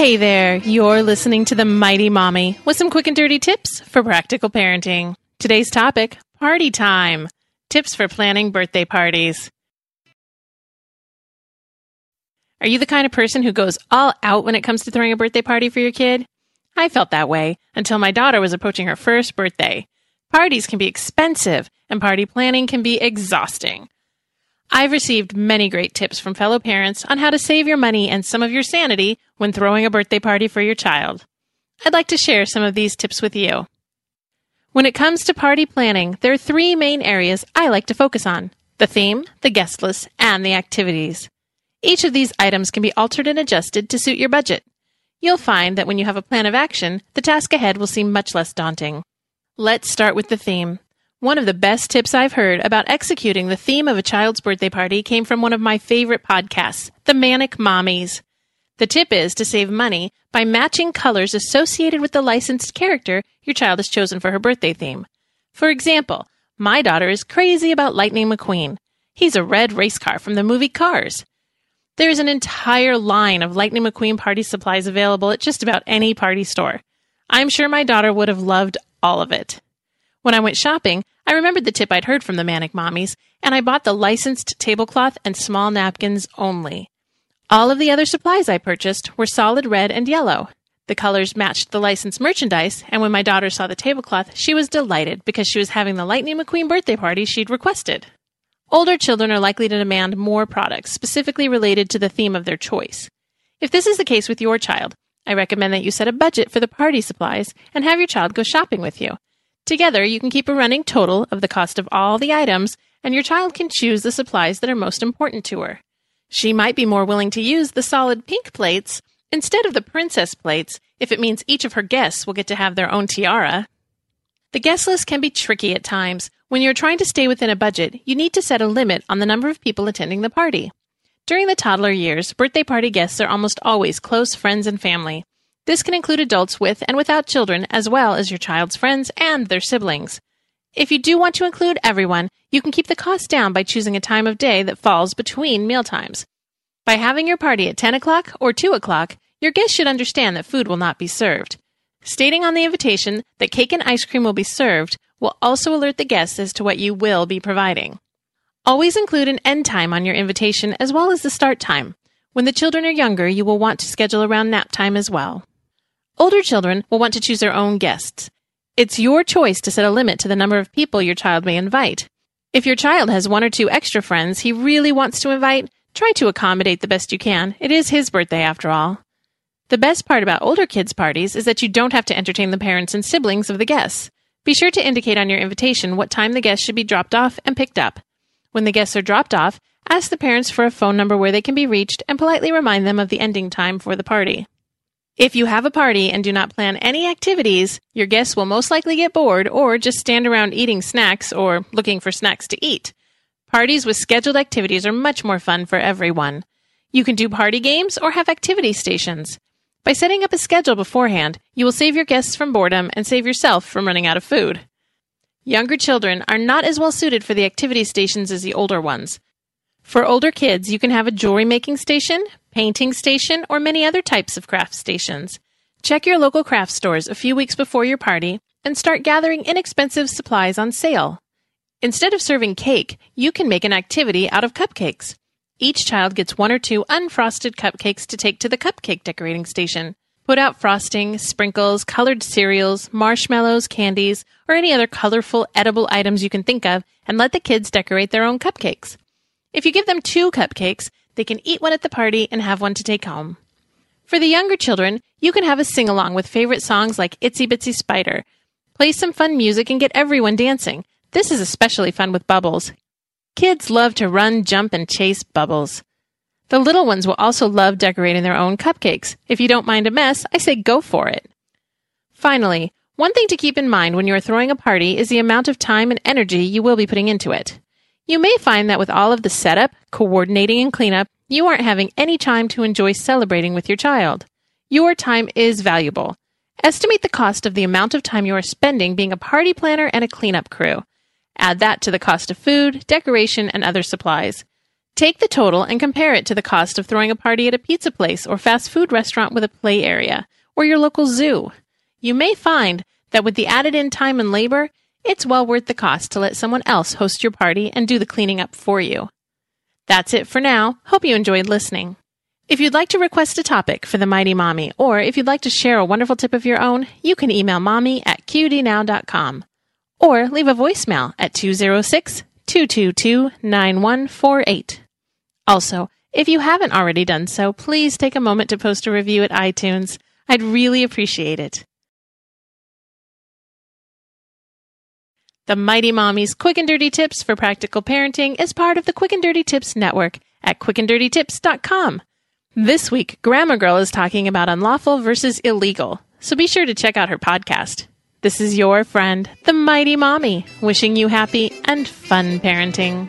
Hey there, you're listening to The Mighty Mommy with some quick and dirty tips for practical parenting. Today's topic party time tips for planning birthday parties. Are you the kind of person who goes all out when it comes to throwing a birthday party for your kid? I felt that way until my daughter was approaching her first birthday. Parties can be expensive, and party planning can be exhausting. I've received many great tips from fellow parents on how to save your money and some of your sanity when throwing a birthday party for your child. I'd like to share some of these tips with you. When it comes to party planning, there are three main areas I like to focus on the theme, the guest list, and the activities. Each of these items can be altered and adjusted to suit your budget. You'll find that when you have a plan of action, the task ahead will seem much less daunting. Let's start with the theme. One of the best tips I've heard about executing the theme of a child's birthday party came from one of my favorite podcasts, The Manic Mommies. The tip is to save money by matching colors associated with the licensed character your child has chosen for her birthday theme. For example, my daughter is crazy about Lightning McQueen. He's a red race car from the movie Cars. There is an entire line of Lightning McQueen party supplies available at just about any party store. I'm sure my daughter would have loved all of it. When I went shopping, I remembered the tip I'd heard from the Manic Mommies, and I bought the licensed tablecloth and small napkins only. All of the other supplies I purchased were solid red and yellow. The colors matched the licensed merchandise, and when my daughter saw the tablecloth, she was delighted because she was having the Lightning McQueen birthday party she'd requested. Older children are likely to demand more products specifically related to the theme of their choice. If this is the case with your child, I recommend that you set a budget for the party supplies and have your child go shopping with you. Together, you can keep a running total of the cost of all the items, and your child can choose the supplies that are most important to her. She might be more willing to use the solid pink plates instead of the princess plates if it means each of her guests will get to have their own tiara. The guest list can be tricky at times. When you're trying to stay within a budget, you need to set a limit on the number of people attending the party. During the toddler years, birthday party guests are almost always close friends and family. This can include adults with and without children, as well as your child's friends and their siblings. If you do want to include everyone, you can keep the cost down by choosing a time of day that falls between mealtimes. By having your party at 10 o'clock or 2 o'clock, your guests should understand that food will not be served. Stating on the invitation that cake and ice cream will be served will also alert the guests as to what you will be providing. Always include an end time on your invitation as well as the start time. When the children are younger, you will want to schedule around nap time as well. Older children will want to choose their own guests. It's your choice to set a limit to the number of people your child may invite. If your child has one or two extra friends he really wants to invite, try to accommodate the best you can. It is his birthday after all. The best part about older kids' parties is that you don't have to entertain the parents and siblings of the guests. Be sure to indicate on your invitation what time the guests should be dropped off and picked up. When the guests are dropped off, ask the parents for a phone number where they can be reached and politely remind them of the ending time for the party. If you have a party and do not plan any activities, your guests will most likely get bored or just stand around eating snacks or looking for snacks to eat. Parties with scheduled activities are much more fun for everyone. You can do party games or have activity stations. By setting up a schedule beforehand, you will save your guests from boredom and save yourself from running out of food. Younger children are not as well suited for the activity stations as the older ones. For older kids, you can have a jewelry making station, painting station, or many other types of craft stations. Check your local craft stores a few weeks before your party and start gathering inexpensive supplies on sale. Instead of serving cake, you can make an activity out of cupcakes. Each child gets one or two unfrosted cupcakes to take to the cupcake decorating station. Put out frosting, sprinkles, colored cereals, marshmallows, candies, or any other colorful, edible items you can think of, and let the kids decorate their own cupcakes. If you give them two cupcakes, they can eat one at the party and have one to take home. For the younger children, you can have a sing along with favorite songs like Itsy Bitsy Spider. Play some fun music and get everyone dancing. This is especially fun with bubbles. Kids love to run, jump, and chase bubbles. The little ones will also love decorating their own cupcakes. If you don't mind a mess, I say go for it. Finally, one thing to keep in mind when you are throwing a party is the amount of time and energy you will be putting into it. You may find that with all of the setup, coordinating, and cleanup, you aren't having any time to enjoy celebrating with your child. Your time is valuable. Estimate the cost of the amount of time you are spending being a party planner and a cleanup crew. Add that to the cost of food, decoration, and other supplies. Take the total and compare it to the cost of throwing a party at a pizza place or fast food restaurant with a play area or your local zoo. You may find that with the added in time and labor, it's well worth the cost to let someone else host your party and do the cleaning up for you. That's it for now. Hope you enjoyed listening. If you'd like to request a topic for the Mighty Mommy, or if you'd like to share a wonderful tip of your own, you can email mommy at qdnow.com or leave a voicemail at 206 222 9148. Also, if you haven't already done so, please take a moment to post a review at iTunes. I'd really appreciate it. The Mighty Mommy's Quick and Dirty Tips for Practical Parenting is part of the Quick and Dirty Tips Network at quickanddirtytips.com. This week, Grammar Girl is talking about unlawful versus illegal, so be sure to check out her podcast. This is your friend, the Mighty Mommy, wishing you happy and fun parenting.